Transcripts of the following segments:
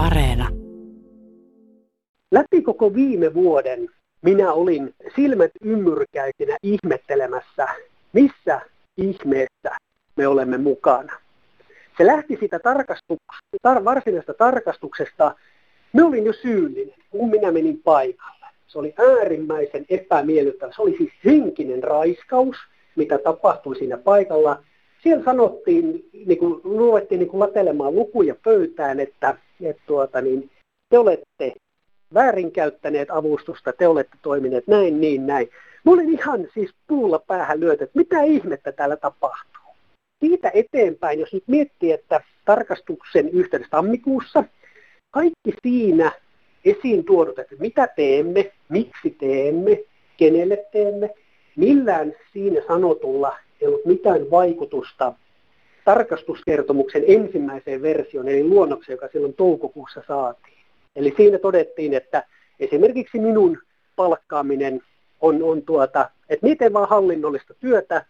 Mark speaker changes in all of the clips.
Speaker 1: Areena.
Speaker 2: Läpi koko viime vuoden minä olin silmät ymmyrkäisinä ihmettelemässä, missä ihmeessä me olemme mukana. Se lähti siitä tar- varsinaisesta tarkastuksesta. Me olin jo syyllinen, kun minä menin paikalle. Se oli äärimmäisen epämiellyttävä. Se oli siis henkinen raiskaus, mitä tapahtui siinä paikalla. Siellä sanottiin, niin kuin, luettiin niin kuin latelemaan lukuja pöytään, että, että tuota, niin, te olette väärinkäyttäneet avustusta, te olette toimineet näin, niin, näin. Mä olin ihan siis puulla päähän lyöty, että mitä ihmettä täällä tapahtuu. Siitä eteenpäin, jos nyt miettii, että tarkastuksen yhteydessä tammikuussa, kaikki siinä esiin tuodut, että mitä teemme, miksi teemme, kenelle teemme, millään siinä sanotulla ei ollut mitään vaikutusta tarkastuskertomuksen ensimmäiseen versioon, eli luonnokseen, joka silloin toukokuussa saatiin. Eli siinä todettiin, että esimerkiksi minun palkkaaminen on, on tuota, että miten vaan hallinnollista työtä,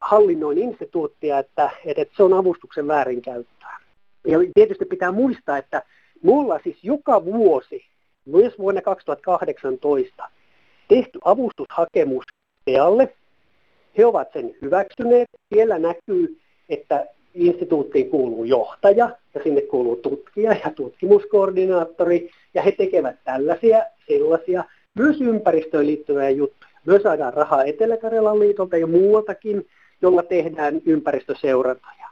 Speaker 2: hallinnoin instituuttia, että, että se on avustuksen väärinkäyttöä. Ja tietysti pitää muistaa, että mulla siis joka vuosi, myös vuonna 2018, tehty avustushakemus tealle. He ovat sen hyväksyneet. Siellä näkyy, että instituuttiin kuuluu johtaja ja sinne kuuluu tutkija ja tutkimuskoordinaattori ja he tekevät tällaisia, sellaisia, myös ympäristöön liittyviä juttuja. Myös saadaan rahaa Etelä-Karjalan liitolta ja muualtakin, jolla tehdään ympäristöseurantoja.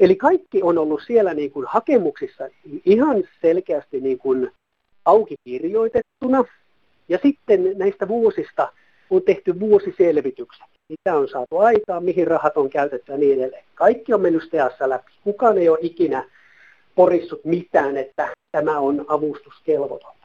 Speaker 2: Eli kaikki on ollut siellä niin kuin hakemuksissa ihan selkeästi niin kuin auki kirjoitettuna. Ja sitten näistä vuosista on tehty vuosiselvitykset. Mitä on saatu aikaan, mihin rahat on käytetty ja niin edelleen. Kaikki on mennyt steassa läpi. Kukaan ei ole ikinä porissut mitään, että tämä on avustuskelvoton.